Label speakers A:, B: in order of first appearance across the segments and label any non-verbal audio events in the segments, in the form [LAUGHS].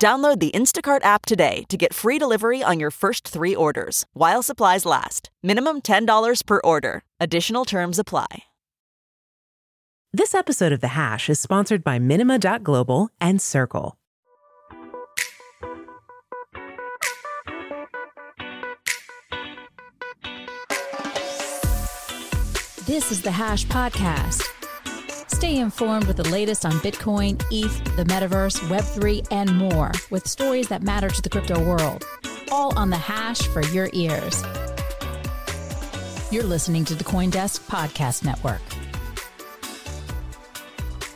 A: Download the Instacart app today to get free delivery on your first three orders while supplies last. Minimum $10 per order. Additional terms apply.
B: This episode of The Hash is sponsored by Minima.Global and Circle.
C: This is the Hash Podcast. Stay informed with the latest on Bitcoin, ETH, the metaverse, Web3, and more with stories that matter to the crypto world. All on the Hash for your ears. You're listening to the Coindesk Podcast Network.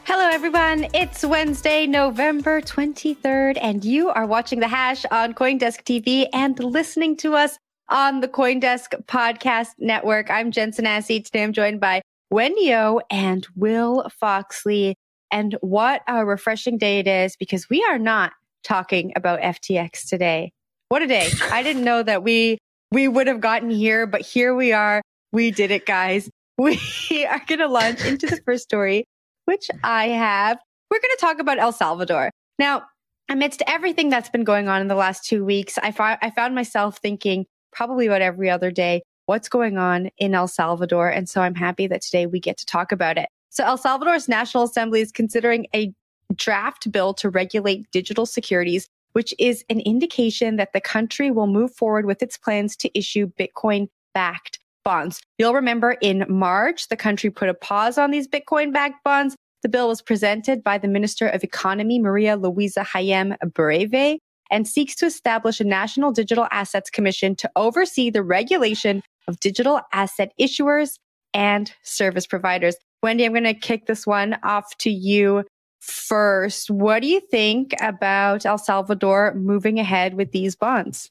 D: Hello, everyone. It's Wednesday, November 23rd, and you are watching The Hash on Coindesk TV and listening to us on the Coindesk Podcast Network. I'm Jensen Sanasie. Today I'm joined by Wendy O and Will Foxley. And what a refreshing day it is because we are not talking about FTX today. What a day. I didn't know that we we would have gotten here, but here we are. We did it, guys. [LAUGHS] We are going to launch into the first story, which I have. We're going to talk about El Salvador. Now, amidst everything that's been going on in the last two weeks, I, fi- I found myself thinking, probably about every other day what's going on in El Salvador. And so I'm happy that today we get to talk about it. So El Salvador's National Assembly is considering a draft bill to regulate digital securities, which is an indication that the country will move forward with its plans to issue Bitcoin backed bonds. You'll remember in March, the country put a pause on these Bitcoin backed bonds. The bill was presented by the Minister of Economy, Maria Luisa Hayem Breve, and seeks to establish a National Digital Assets Commission to oversee the regulation of digital asset issuers and service providers. Wendy, I'm going to kick this one off to you first. What do you think about El Salvador moving ahead with these bonds?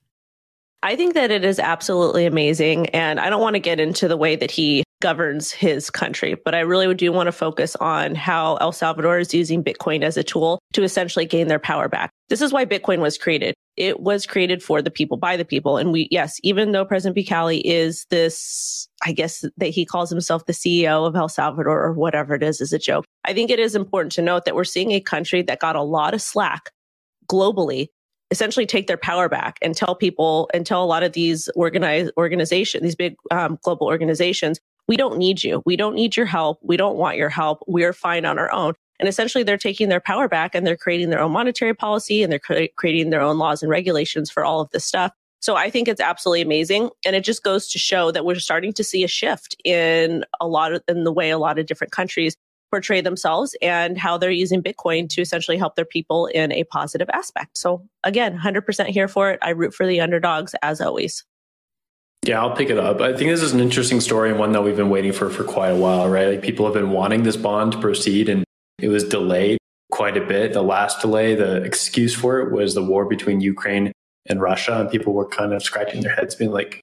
E: I think that it is absolutely amazing. And I don't want to get into the way that he governs his country, but I really do want to focus on how El Salvador is using Bitcoin as a tool to essentially gain their power back. This is why Bitcoin was created. It was created for the people, by the people. And we, yes, even though President Bukele is this, I guess that he calls himself the CEO of El Salvador or whatever it is, is a joke. I think it is important to note that we're seeing a country that got a lot of slack globally essentially take their power back and tell people and tell a lot of these organized organizations, these big um, global organizations, we don't need you. We don't need your help. We don't want your help. We're fine on our own. And essentially, they're taking their power back and they're creating their own monetary policy and they're cre- creating their own laws and regulations for all of this stuff. So I think it's absolutely amazing. And it just goes to show that we're starting to see a shift in a lot of, in the way a lot of different countries portray themselves and how they're using Bitcoin to essentially help their people in a positive aspect. So again, 100% here for it. I root for the underdogs as always.
F: Yeah, I'll pick it up. I think this is an interesting story and one that we've been waiting for for quite a while, right? Like people have been wanting this bond to proceed and it was delayed quite a bit. The last delay, the excuse for it was the war between Ukraine and Russia. And people were kind of scratching their heads being like,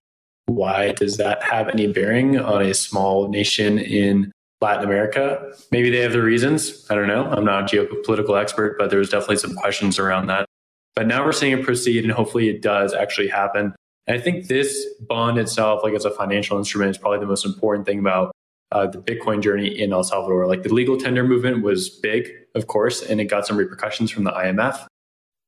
F: why does that have any bearing on a small nation in Latin America. Maybe they have the reasons. I don't know. I'm not a geopolitical expert, but there's definitely some questions around that. But now we're seeing it proceed, and hopefully it does actually happen. And I think this bond itself, like as a financial instrument, is probably the most important thing about uh, the Bitcoin journey in El Salvador. Like the legal tender movement was big, of course, and it got some repercussions from the IMF,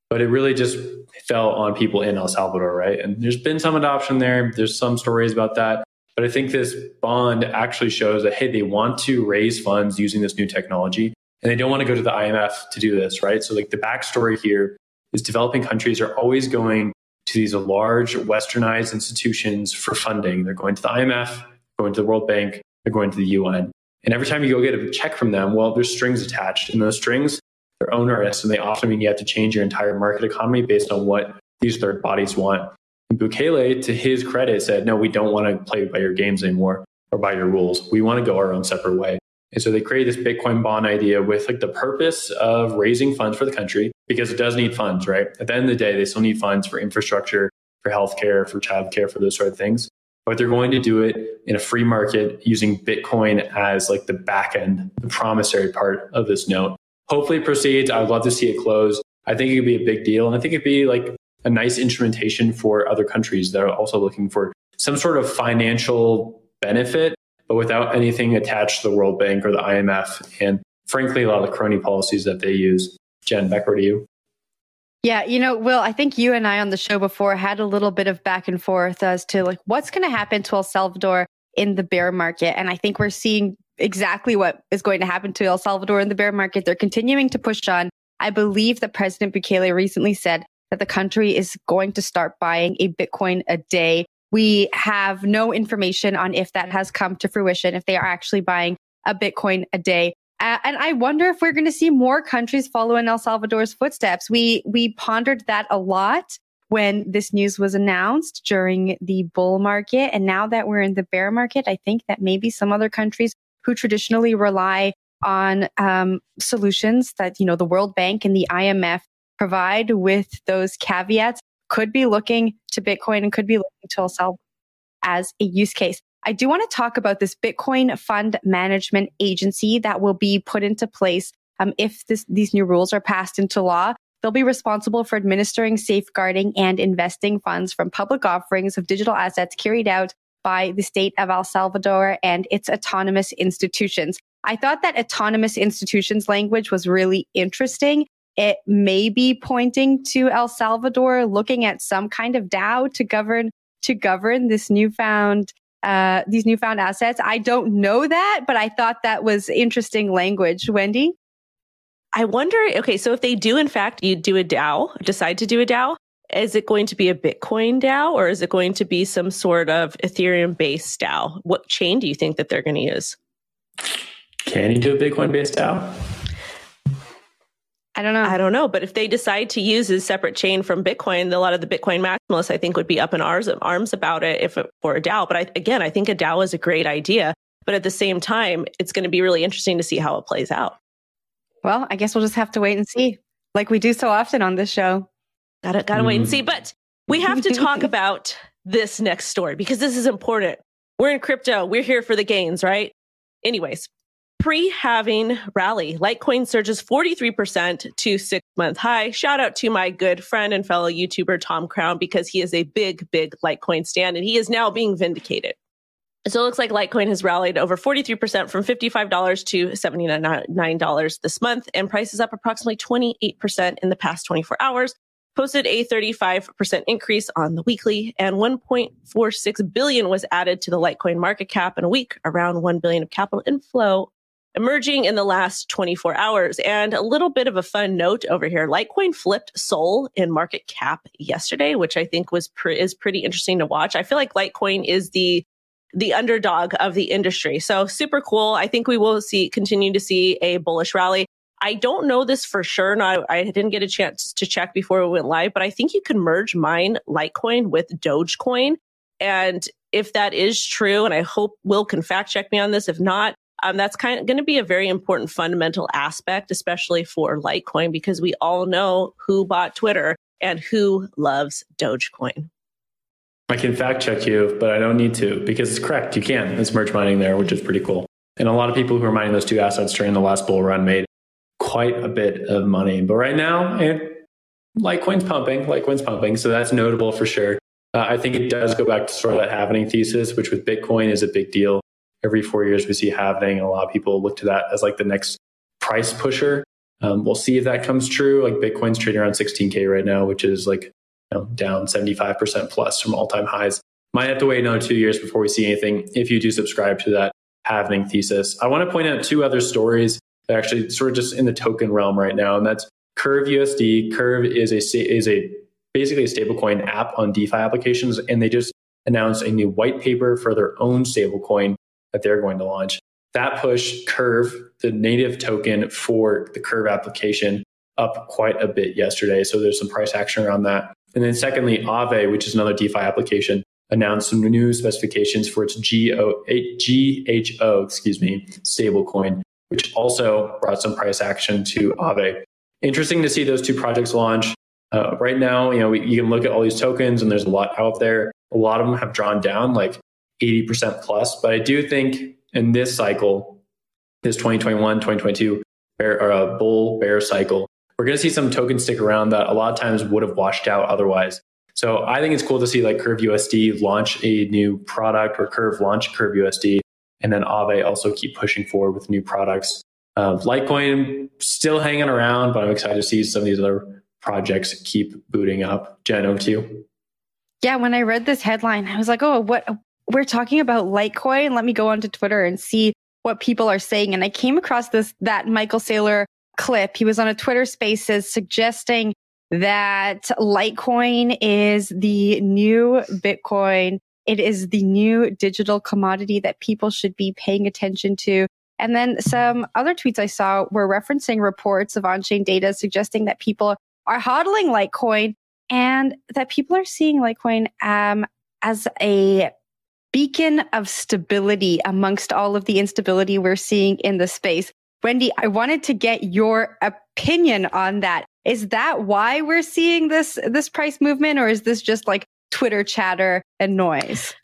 F: but it really just fell on people in El Salvador, right? And there's been some adoption there. There's some stories about that. But I think this bond actually shows that, hey, they want to raise funds using this new technology and they don't want to go to the IMF to do this, right? So, like, the backstory here is developing countries are always going to these large westernized institutions for funding. They're going to the IMF, going to the World Bank, they're going to the UN. And every time you go get a check from them, well, there's strings attached. And those strings, they're onerous and they often mean you have to change your entire market economy based on what these third bodies want. And Bukele, to his credit, said, no, we don't want to play by your games anymore or by your rules. We want to go our own separate way. And so they created this Bitcoin bond idea with like the purpose of raising funds for the country because it does need funds, right? At the end of the day, they still need funds for infrastructure, for healthcare, for childcare, for those sort of things. But they're going to do it in a free market using Bitcoin as like the back end, the promissory part of this note. Hopefully it proceeds. I would love to see it close. I think it could be a big deal. And I think it'd be like a nice instrumentation for other countries that are also looking for some sort of financial benefit but without anything attached to the World Bank or the IMF. And frankly, a lot of the crony policies that they use. Jen, back over to you.
D: Yeah, you know, Will, I think you and I on the show before had a little bit of back and forth as to like what's going to happen to El Salvador in the bear market. And I think we're seeing exactly what is going to happen to El Salvador in the bear market. They're continuing to push on. I believe that President Bukele recently said that the country is going to start buying a Bitcoin a day we have no information on if that has come to fruition, if they are actually buying a Bitcoin a day. Uh, and I wonder if we're going to see more countries follow in El Salvador's footsteps. We we pondered that a lot when this news was announced during the bull market, and now that we're in the bear market, I think that maybe some other countries who traditionally rely on um, solutions that you know the World Bank and the IMF provide with those caveats could be looking to Bitcoin and could be looking to El Salvador as a use case. I do want to talk about this Bitcoin fund management agency that will be put into place um, if this, these new rules are passed into law. They'll be responsible for administering, safeguarding, and investing funds from public offerings of digital assets carried out by the state of El Salvador and its autonomous institutions. I thought that autonomous institutions language was really interesting it may be pointing to El Salvador looking at some kind of DAO to govern to govern this newfound uh, these newfound assets. I don't know that, but I thought that was interesting language. Wendy,
E: I wonder. Okay, so if they do in fact you do a DAO, decide to do a DAO, is it going to be a Bitcoin DAO or is it going to be some sort of Ethereum based DAO? What chain do you think that they're going to use?
F: Can you do a Bitcoin based DAO?
D: I don't know.
E: I don't know. But if they decide to use a separate chain from Bitcoin, a lot of the Bitcoin maximalists, I think, would be up in arms, arms about it if it, for a DAO. But I, again, I think a DAO is a great idea. But at the same time, it's going to be really interesting to see how it plays out.
D: Well, I guess we'll just have to wait and see, like we do so often on this show.
E: Gotta, gotta mm. wait and see. But we have to talk [LAUGHS] about this next story because this is important. We're in crypto. We're here for the gains, right? Anyways, pre-halving rally. Litecoin surges 43% to six month high. Shout out to my good friend and fellow YouTuber Tom Crown because he is a big, big Litecoin stand and he is now being vindicated. So it looks like Litecoin has rallied over 43% from $55 to $79 this month and price is up approximately 28% in the past 24 hours. Posted a 35% increase on the weekly and 1.46 billion was added to the Litecoin market cap in a week, around 1 billion of capital inflow emerging in the last 24 hours. And a little bit of a fun note over here. Litecoin flipped Sol in market cap yesterday, which I think was pre- is pretty interesting to watch. I feel like Litecoin is the the underdog of the industry. So super cool. I think we will see continue to see a bullish rally. I don't know this for sure. And I, I didn't get a chance to check before we went live, but I think you can merge mine Litecoin with Dogecoin. And if that is true, and I hope Will can fact check me on this. If not, um, that's kind of going to be a very important fundamental aspect, especially for Litecoin, because we all know who bought Twitter and who loves Dogecoin.
F: I can fact check you, but I don't need to because it's correct. You can. It's merge mining there, which is pretty cool. And a lot of people who are mining those two assets during the last bull run made quite a bit of money. But right now, it, Litecoin's pumping, Litecoin's pumping. So that's notable for sure. Uh, I think it does go back to sort of that halving thesis, which with Bitcoin is a big deal every four years we see halving. a lot of people look to that as like the next price pusher. Um, we'll see if that comes true. Like Bitcoin's trading around 16k right now, which is like you know, down 75% plus from all time highs. Might have to wait another two years before we see anything. If you do subscribe to that halving thesis, I want to point out two other stories that actually sort of just in the token realm right now, and that's Curve USD. Curve is a is a basically a stablecoin app on DeFi applications, and they just announced a new white paper for their own stablecoin that they're going to launch. That pushed Curve, the native token for the Curve application, up quite a bit yesterday. So there's some price action around that. And then secondly, Aave, which is another DeFi application, announced some new specifications for its GO, GHO, excuse me, stablecoin, which also brought some price action to Aave. Interesting to see those two projects launch. Uh, right now, you know, we, you can look at all these tokens and there's a lot out there. A lot of them have drawn down like 80% plus. But I do think in this cycle, this 2021, 2022 bear, or a bull bear cycle, we're going to see some tokens stick around that a lot of times would have washed out otherwise. So I think it's cool to see like Curve USD launch a new product or Curve launch Curve USD, and then Aave also keep pushing forward with new products. Uh, Litecoin still hanging around, but I'm excited to see some of these other projects keep booting up. Jen, over to you.
D: Yeah, when I read this headline, I was like, oh, what? We're talking about Litecoin. Let me go onto Twitter and see what people are saying. And I came across this, that Michael Saylor clip. He was on a Twitter spaces suggesting that Litecoin is the new Bitcoin. It is the new digital commodity that people should be paying attention to. And then some other tweets I saw were referencing reports of on-chain data suggesting that people are hodling Litecoin and that people are seeing Litecoin um, as a beacon of stability amongst all of the instability we're seeing in the space. Wendy, I wanted to get your opinion on that. Is that why we're seeing this this price movement or is this just like Twitter chatter and noise?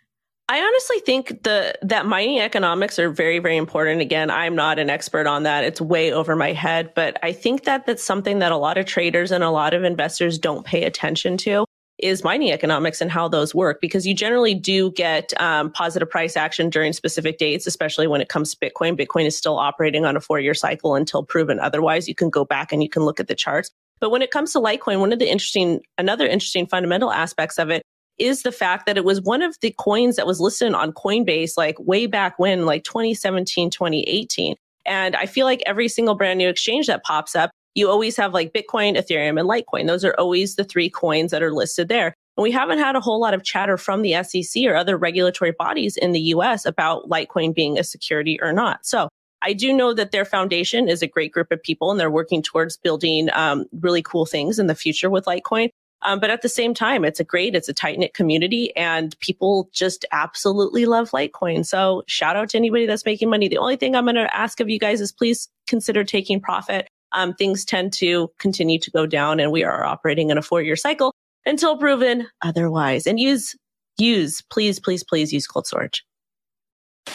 E: I honestly think the that mining economics are very very important. Again, I'm not an expert on that. It's way over my head, but I think that that's something that a lot of traders and a lot of investors don't pay attention to is mining economics and how those work because you generally do get um, positive price action during specific dates, especially when it comes to Bitcoin. Bitcoin is still operating on a four year cycle until proven otherwise. You can go back and you can look at the charts. But when it comes to Litecoin, one of the interesting, another interesting fundamental aspects of it is the fact that it was one of the coins that was listed on Coinbase like way back when, like 2017, 2018. And I feel like every single brand new exchange that pops up, you always have like Bitcoin, Ethereum, and Litecoin. Those are always the three coins that are listed there. And we haven't had a whole lot of chatter from the SEC or other regulatory bodies in the US about Litecoin being a security or not. So I do know that their foundation is a great group of people and they're working towards building um, really cool things in the future with Litecoin. Um, but at the same time, it's a great, it's a tight knit community and people just absolutely love Litecoin. So shout out to anybody that's making money. The only thing I'm going to ask of you guys is please consider taking profit. Um, things tend to continue to go down and we are operating in a four year cycle until proven otherwise and use, use, please, please, please use cold storage.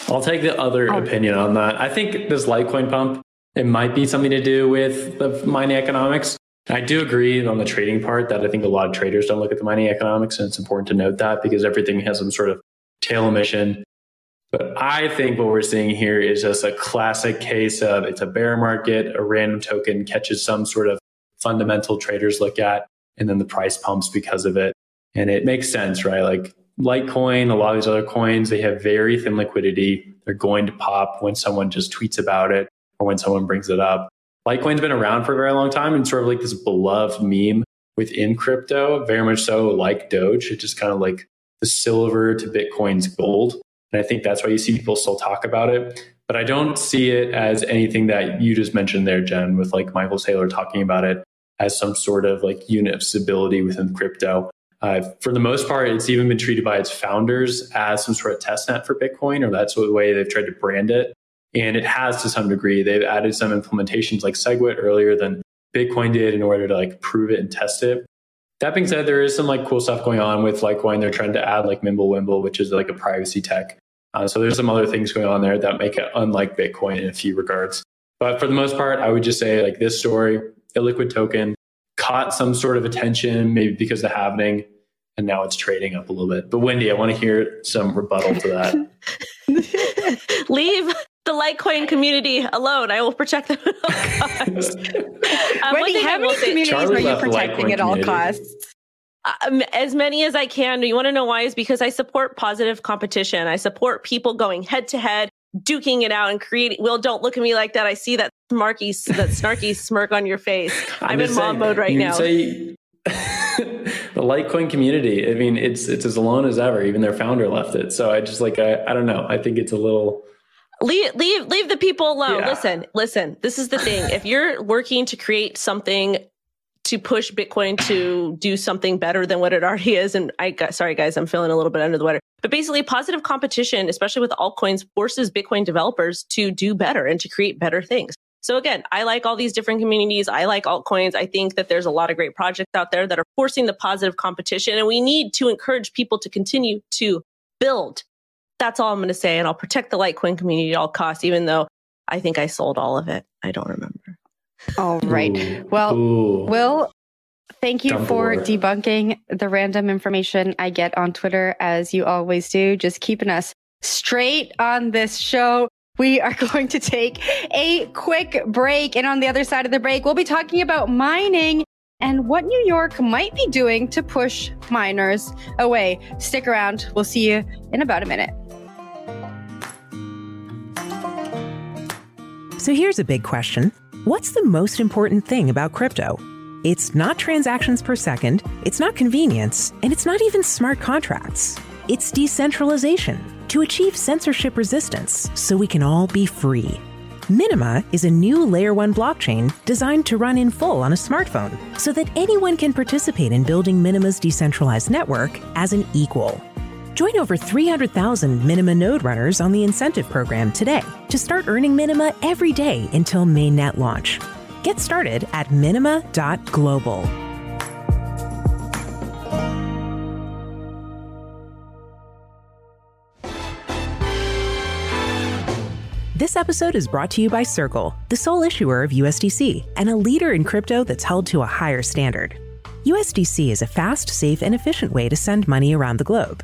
F: I'll take the other oh. opinion on that. I think this Litecoin pump, it might be something to do with the mining economics. I do agree on the trading part that I think a lot of traders don't look at the mining economics, and it's important to note that because everything has some sort of tail emission. But I think what we're seeing here is just a classic case of it's a bear market, a random token catches some sort of fundamental traders look at, and then the price pumps because of it. And it makes sense, right? Like Litecoin, a lot of these other coins, they have very thin liquidity. They're going to pop when someone just tweets about it or when someone brings it up. Litecoin's been around for a very long time and sort of like this beloved meme within crypto, very much so like Doge. It's just kind of like the silver to Bitcoin's gold. And I think that's why you see people still talk about it. But I don't see it as anything that you just mentioned there, Jen, with like Michael Saylor talking about it as some sort of like unit of stability within crypto. Uh, for the most part, it's even been treated by its founders as some sort of test net for Bitcoin, or that's the way they've tried to brand it. And it has to some degree. They've added some implementations like SegWit earlier than Bitcoin did in order to like prove it and test it. That being said, there is some like cool stuff going on with Litecoin. They're trying to add like Mimblewimble, which is like a privacy tech. Uh, so there's some other things going on there that make it unlike Bitcoin in a few regards. But for the most part, I would just say like this story, illiquid token caught some sort of attention, maybe because of the halving, and now it's trading up a little bit. But Wendy, I want to hear some rebuttal to
E: that. [LAUGHS] [LAUGHS] Leave the Litecoin community alone. I will protect them at all [LAUGHS]
D: costs. um, Wendy, how many communities are you protecting at all costs?
E: Um, as many as I can. You want to know why? Is because I support positive competition. I support people going head to head, duking it out, and creating. Will, don't look at me like that. I see that smarky, that snarky [LAUGHS] smirk on your face. I'm, I'm in mom mode right now.
F: Say, [LAUGHS] the Litecoin community. I mean, it's it's as alone as ever. Even their founder left it. So I just like I, I don't know. I think it's a little
E: leave leave leave the people alone. Yeah. Listen, listen. This is the thing. if you're working to create something to push Bitcoin to do something better than what it already is, and I got sorry guys, I'm feeling a little bit under the weather. But basically, positive competition, especially with altcoins, forces Bitcoin developers to do better and to create better things. So again, I like all these different communities. I like altcoins. I think that there's a lot of great projects out there that are forcing the positive competition and we need to encourage people to continue to build. That's all I'm going to say. And I'll protect the Litecoin community at all costs, even though I think I sold all of it. I don't remember.
D: All right. Ooh. Well, Ooh. Will, thank you for debunking the random information I get on Twitter, as you always do. Just keeping us straight on this show. We are [LAUGHS] going to take a quick break. And on the other side of the break, we'll be talking about mining and what New York might be doing to push miners away. Stick around. We'll see you in about a minute.
B: So here's a big question What's the most important thing about crypto? It's not transactions per second, it's not convenience, and it's not even smart contracts. It's decentralization to achieve censorship resistance so we can all be free. Minima is a new layer 1 blockchain designed to run in full on a smartphone so that anyone can participate in building Minima's decentralized network as an equal. Join over 300,000 Minima node runners on the incentive program today to start earning Minima every day until mainnet launch. Get started at minima.global. This episode is brought to you by Circle, the sole issuer of USDC and a leader in crypto that's held to a higher standard. USDC is a fast, safe, and efficient way to send money around the globe.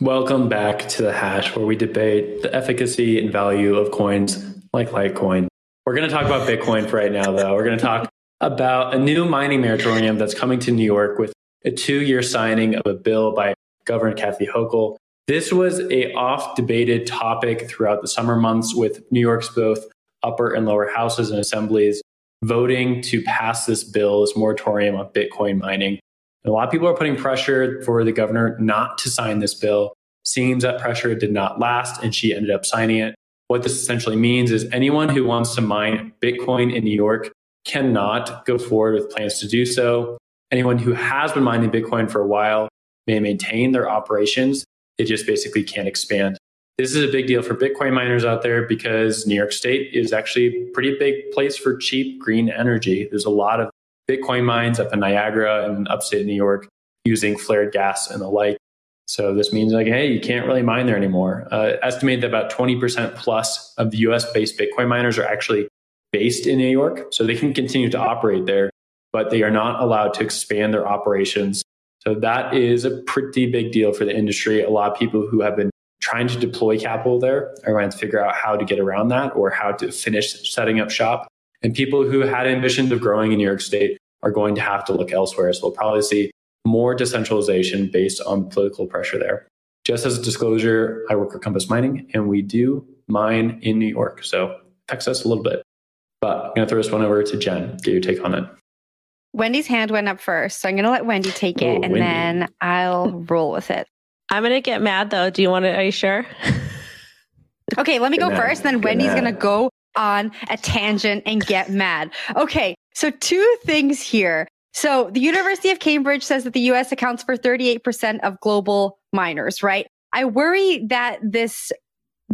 F: Welcome back to the hash where we debate the efficacy and value of coins like Litecoin. We're going to talk about Bitcoin for right now, though. We're going to talk about a new mining moratorium that's coming to New York with a two year signing of a bill by Governor Kathy Hochul this was a oft debated topic throughout the summer months with New York's both upper and lower houses and assemblies voting to pass this bill, this moratorium on Bitcoin mining. A lot of people are putting pressure for the governor not to sign this bill. Seems that pressure did not last and she ended up signing it. What this essentially means is anyone who wants to mine Bitcoin in New York cannot go forward with plans to do so. Anyone who has been mining Bitcoin for a while may maintain their operations They just basically can't expand. This is a big deal for Bitcoin miners out there because New York State is actually a pretty big place for cheap green energy. There's a lot of Bitcoin mines up in Niagara and upstate New York using flared gas and the like. So this means like, hey, you can't really mine there anymore. Uh, estimated that about 20% plus of the US based Bitcoin miners are actually based in New York. So they can continue to operate there, but they are not allowed to expand their operations so that is a pretty big deal for the industry. A lot of people who have been trying to deploy capital there are going to figure out how to get around that or how to finish setting up shop. And people who had ambitions of growing in New York State are going to have to look elsewhere. So we'll probably see more decentralization based on political pressure there. Just as a disclosure, I work for Compass Mining and we do mine in New York. So affects us a little bit. But I'm going to throw this one over to Jen, get your take on it.
D: Wendy's hand went up first. So I'm going to let Wendy take it oh, and Wendy. then I'll roll with it.
E: I'm going to get mad though. Do you want to? Are you sure?
D: okay, let me go first. Then Wendy's going to go on a tangent and get mad. Okay, so two things here. So the University of Cambridge says that the US accounts for 38% of global miners, right? I worry that this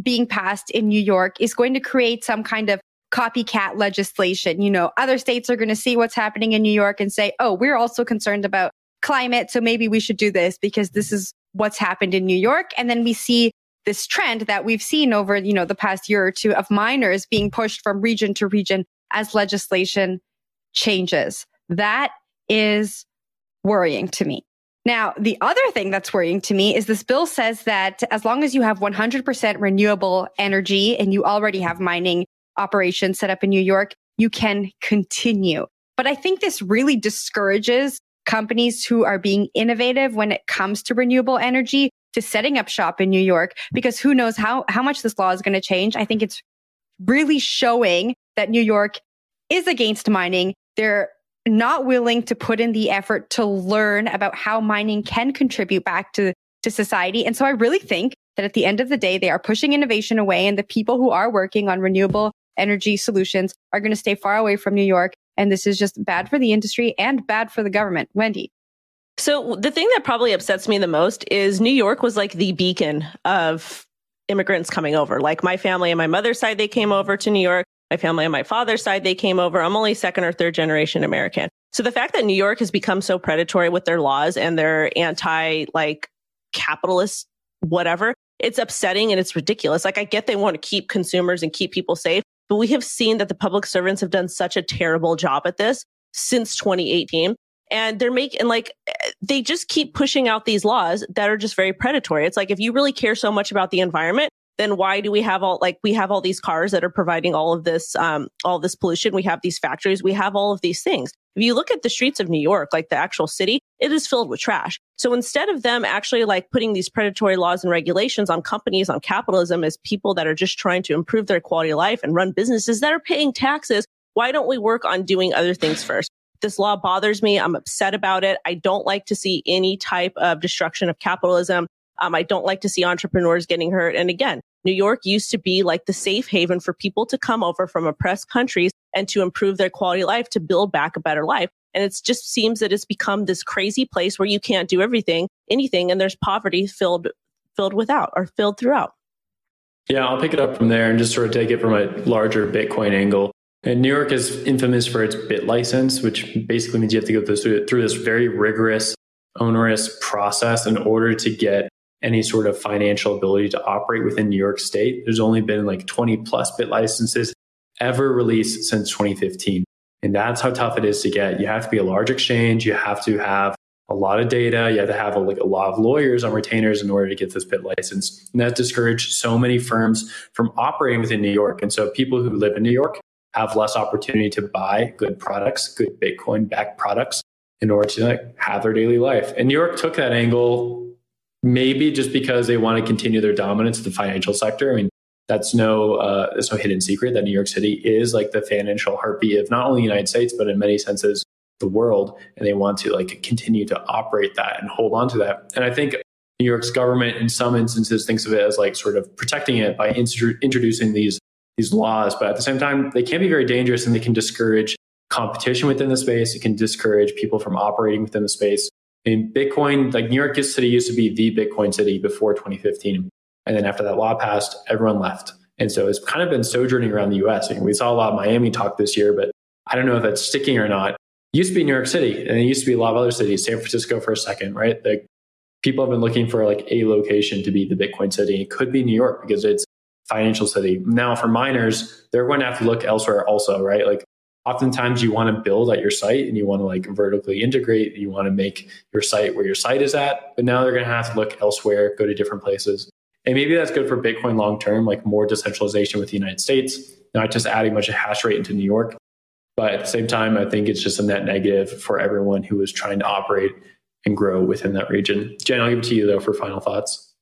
D: being passed in New York is going to create some kind of copycat legislation. You know, other states are going to see what's happening in New York and say, oh, we're also concerned about climate. So maybe we should do this because this is what's happened in New York. And then we see this trend that we've seen over, you know, the past year or two of miners being pushed from region to region as legislation changes. That is worrying to me. Now, the other thing that's worrying to me is this bill says that as long as you have 100% renewable energy and you already have mining operations set up in New York, you can continue. But I think this really discourages companies who are being innovative when it comes to renewable energy to setting up shop in New York because who knows how, how much this law is going to change. I think it's really showing that New York is against mining. They're not willing to put in the effort to learn about how mining can contribute back to, to society. And so I really think that at the end of the day, they are pushing innovation away and the people who are working on renewable energy solutions are going to stay far away from New York. And this is just bad for the industry and bad for the government. Wendy.
E: So the thing that probably upsets me the most is New York was like the beacon of immigrants coming over. Like my family and my mother's side, they came over to New York. My family on my father's side, they came over. I'm only second or third generation American. So the fact that New York has become so predatory with their laws and their anti like capitalist whatever, it's upsetting and it's ridiculous. Like I get they want to keep consumers and keep people safe, but we have seen that the public servants have done such a terrible job at this since 2018 and they're making like they just keep pushing out these laws that are just very predatory. It's like if you really care so much about the environment, then why do we have all like we have all these cars that are providing all of this um all this pollution? We have these factories, we have all of these things. If you look at the streets of New York, like the actual city, it is filled with trash. So instead of them actually like putting these predatory laws and regulations on companies, on capitalism as people that are just trying to improve their quality of life and run businesses that are paying taxes, why don't we work on doing other things first? This law bothers me. I'm upset about it. I don't like to see any type of destruction of capitalism. Um, I don't like to see entrepreneurs getting hurt. And again, New York used to be like the safe haven for people to come over from oppressed countries and to improve their quality of life, to build back a better life. And it just seems that it's become this crazy place where you can't do everything, anything, and there's poverty filled filled without or filled throughout.
F: Yeah, I'll pick it up from there and just sort of take it from a larger Bitcoin angle. And New York is infamous for its BitLicense, which basically means you have to go through, through this very rigorous, onerous process in order to get any sort of financial ability to operate within New York State. There's only been like 20 plus BitLicenses ever released since 2015. And that's how tough it is to get. You have to be a large exchange. You have to have a lot of data. You have to have a, like a lot of lawyers on retainers in order to get this BitLicense. And that discouraged so many firms from operating within New York. And so people who live in New York have less opportunity to buy good products, good Bitcoin backed products in order to like, have their daily life. And New York took that angle maybe just because they want to continue their dominance in the financial sector. I mean, that's no uh, that's no hidden secret that New York City is like the financial heartbeat of not only the United States but in many senses the world, and they want to like continue to operate that and hold on to that. And I think New York's government, in some instances, thinks of it as like sort of protecting it by introducing these these laws, but at the same time, they can be very dangerous and they can discourage competition within the space. It can discourage people from operating within the space. In Bitcoin, like New York City used to be the Bitcoin city before 2015. And then after that law passed, everyone left. And so it's kind of been sojourning around the US. I mean, we saw a lot of Miami talk this year, but I don't know if that's sticking or not. It used to be New York City, and it used to be a lot of other cities, San Francisco for a second, right? Like people have been looking for like a location to be the Bitcoin city. It could be New York because it's financial city. Now for miners, they're going to have to look elsewhere also, right? Like oftentimes you want to build at your site and you want to like vertically integrate, you want to make your site where your site is at, but now they're going to have to look elsewhere, go to different places. And maybe that's good for Bitcoin long term, like more decentralization with the United States, not just adding a of hash rate into New York. But at the same time, I think it's just a net negative for everyone who is trying to operate and grow within that region. Jen, I'll give it to you though for final thoughts.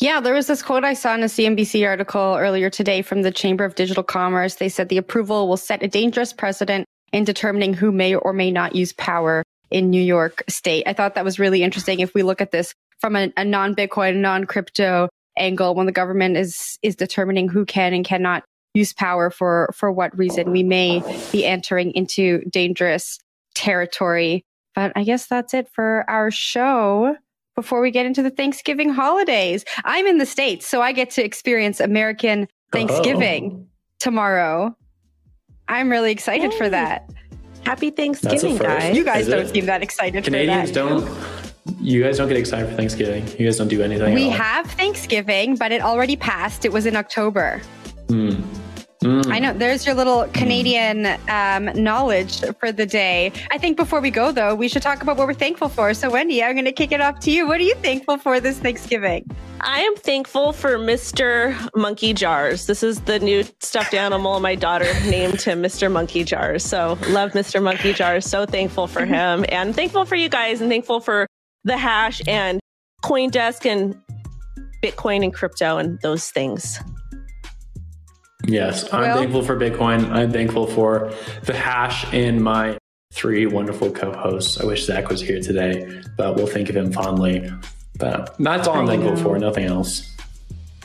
D: Yeah, there was this quote I saw in a CNBC article earlier today from the Chamber of Digital Commerce. They said the approval will set a dangerous precedent in determining who may or may not use power in New York State. I thought that was really interesting. If we look at this from a, a non-Bitcoin, non-crypto angle, when the government is is determining who can and cannot use power for for what reason, we may be entering into dangerous territory. But I guess that's it for our show before we get into the Thanksgiving holidays. I'm in the States, so I get to experience American Thanksgiving oh. tomorrow. I'm really excited for that.
E: Happy Thanksgiving, guys.
D: You guys Is don't it? seem that excited
F: Canadians don't. You guys don't get excited for Thanksgiving. You guys don't do anything.
D: We have Thanksgiving, but it already passed. It was in October.
F: Hmm.
D: Mm. I know. There's your little Canadian um, knowledge for the day. I think before we go, though, we should talk about what we're thankful for. So, Wendy, I'm going to kick it off to you. What are you thankful for this Thanksgiving?
E: I am thankful for Mr. Monkey Jars. This is the new stuffed animal. My daughter named him Mr. Monkey Jars. So, love Mr. Monkey Jars. So thankful for him and thankful for you guys and thankful for the hash and Coindesk and Bitcoin and crypto and those things.
F: Yes, I'm well, thankful for Bitcoin. I'm thankful for the hash and my three wonderful co-hosts. I wish Zach was here today, but we'll think of him fondly. But that's all I'm thankful for, nothing else. [LAUGHS]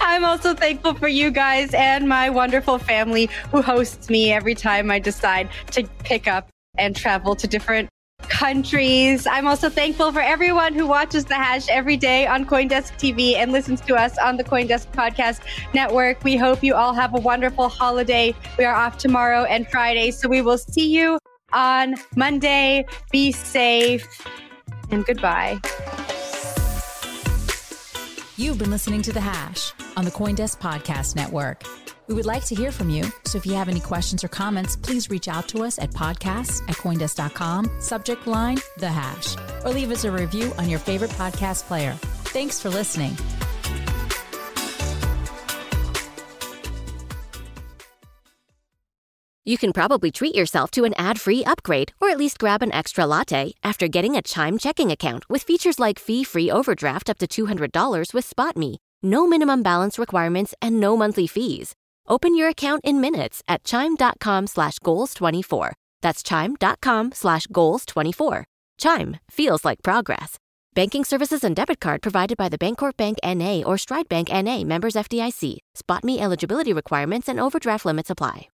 D: I'm also thankful for you guys and my wonderful family who hosts me every time I decide to pick up and travel to different countries. I'm also thankful for everyone who watches the hash every day on Coindesk TV and listens to us on the Coindesk Podcast Network. We hope you all have a wonderful holiday. We are off tomorrow and Friday, so we will see you on Monday. Be safe and goodbye.
C: You've been listening to The Hash on the Coindesk Podcast Network. We would like to hear from you. So if you have any questions or comments, please reach out to us at podcasts at Coindesk.com, subject line, the hash, or leave us a review on your favorite podcast player. Thanks for listening.
G: You can probably treat yourself to an ad free upgrade or at least grab an extra latte after getting a Chime checking account with features like fee free overdraft up to $200 with SpotMe. No minimum balance requirements and no monthly fees. Open your account in minutes at chime.com slash goals24. That's chime.com slash goals24. Chime feels like progress. Banking services and debit card provided by the Bancorp Bank N.A. or Stride Bank N.A. members FDIC. SpotMe eligibility requirements and overdraft limits apply.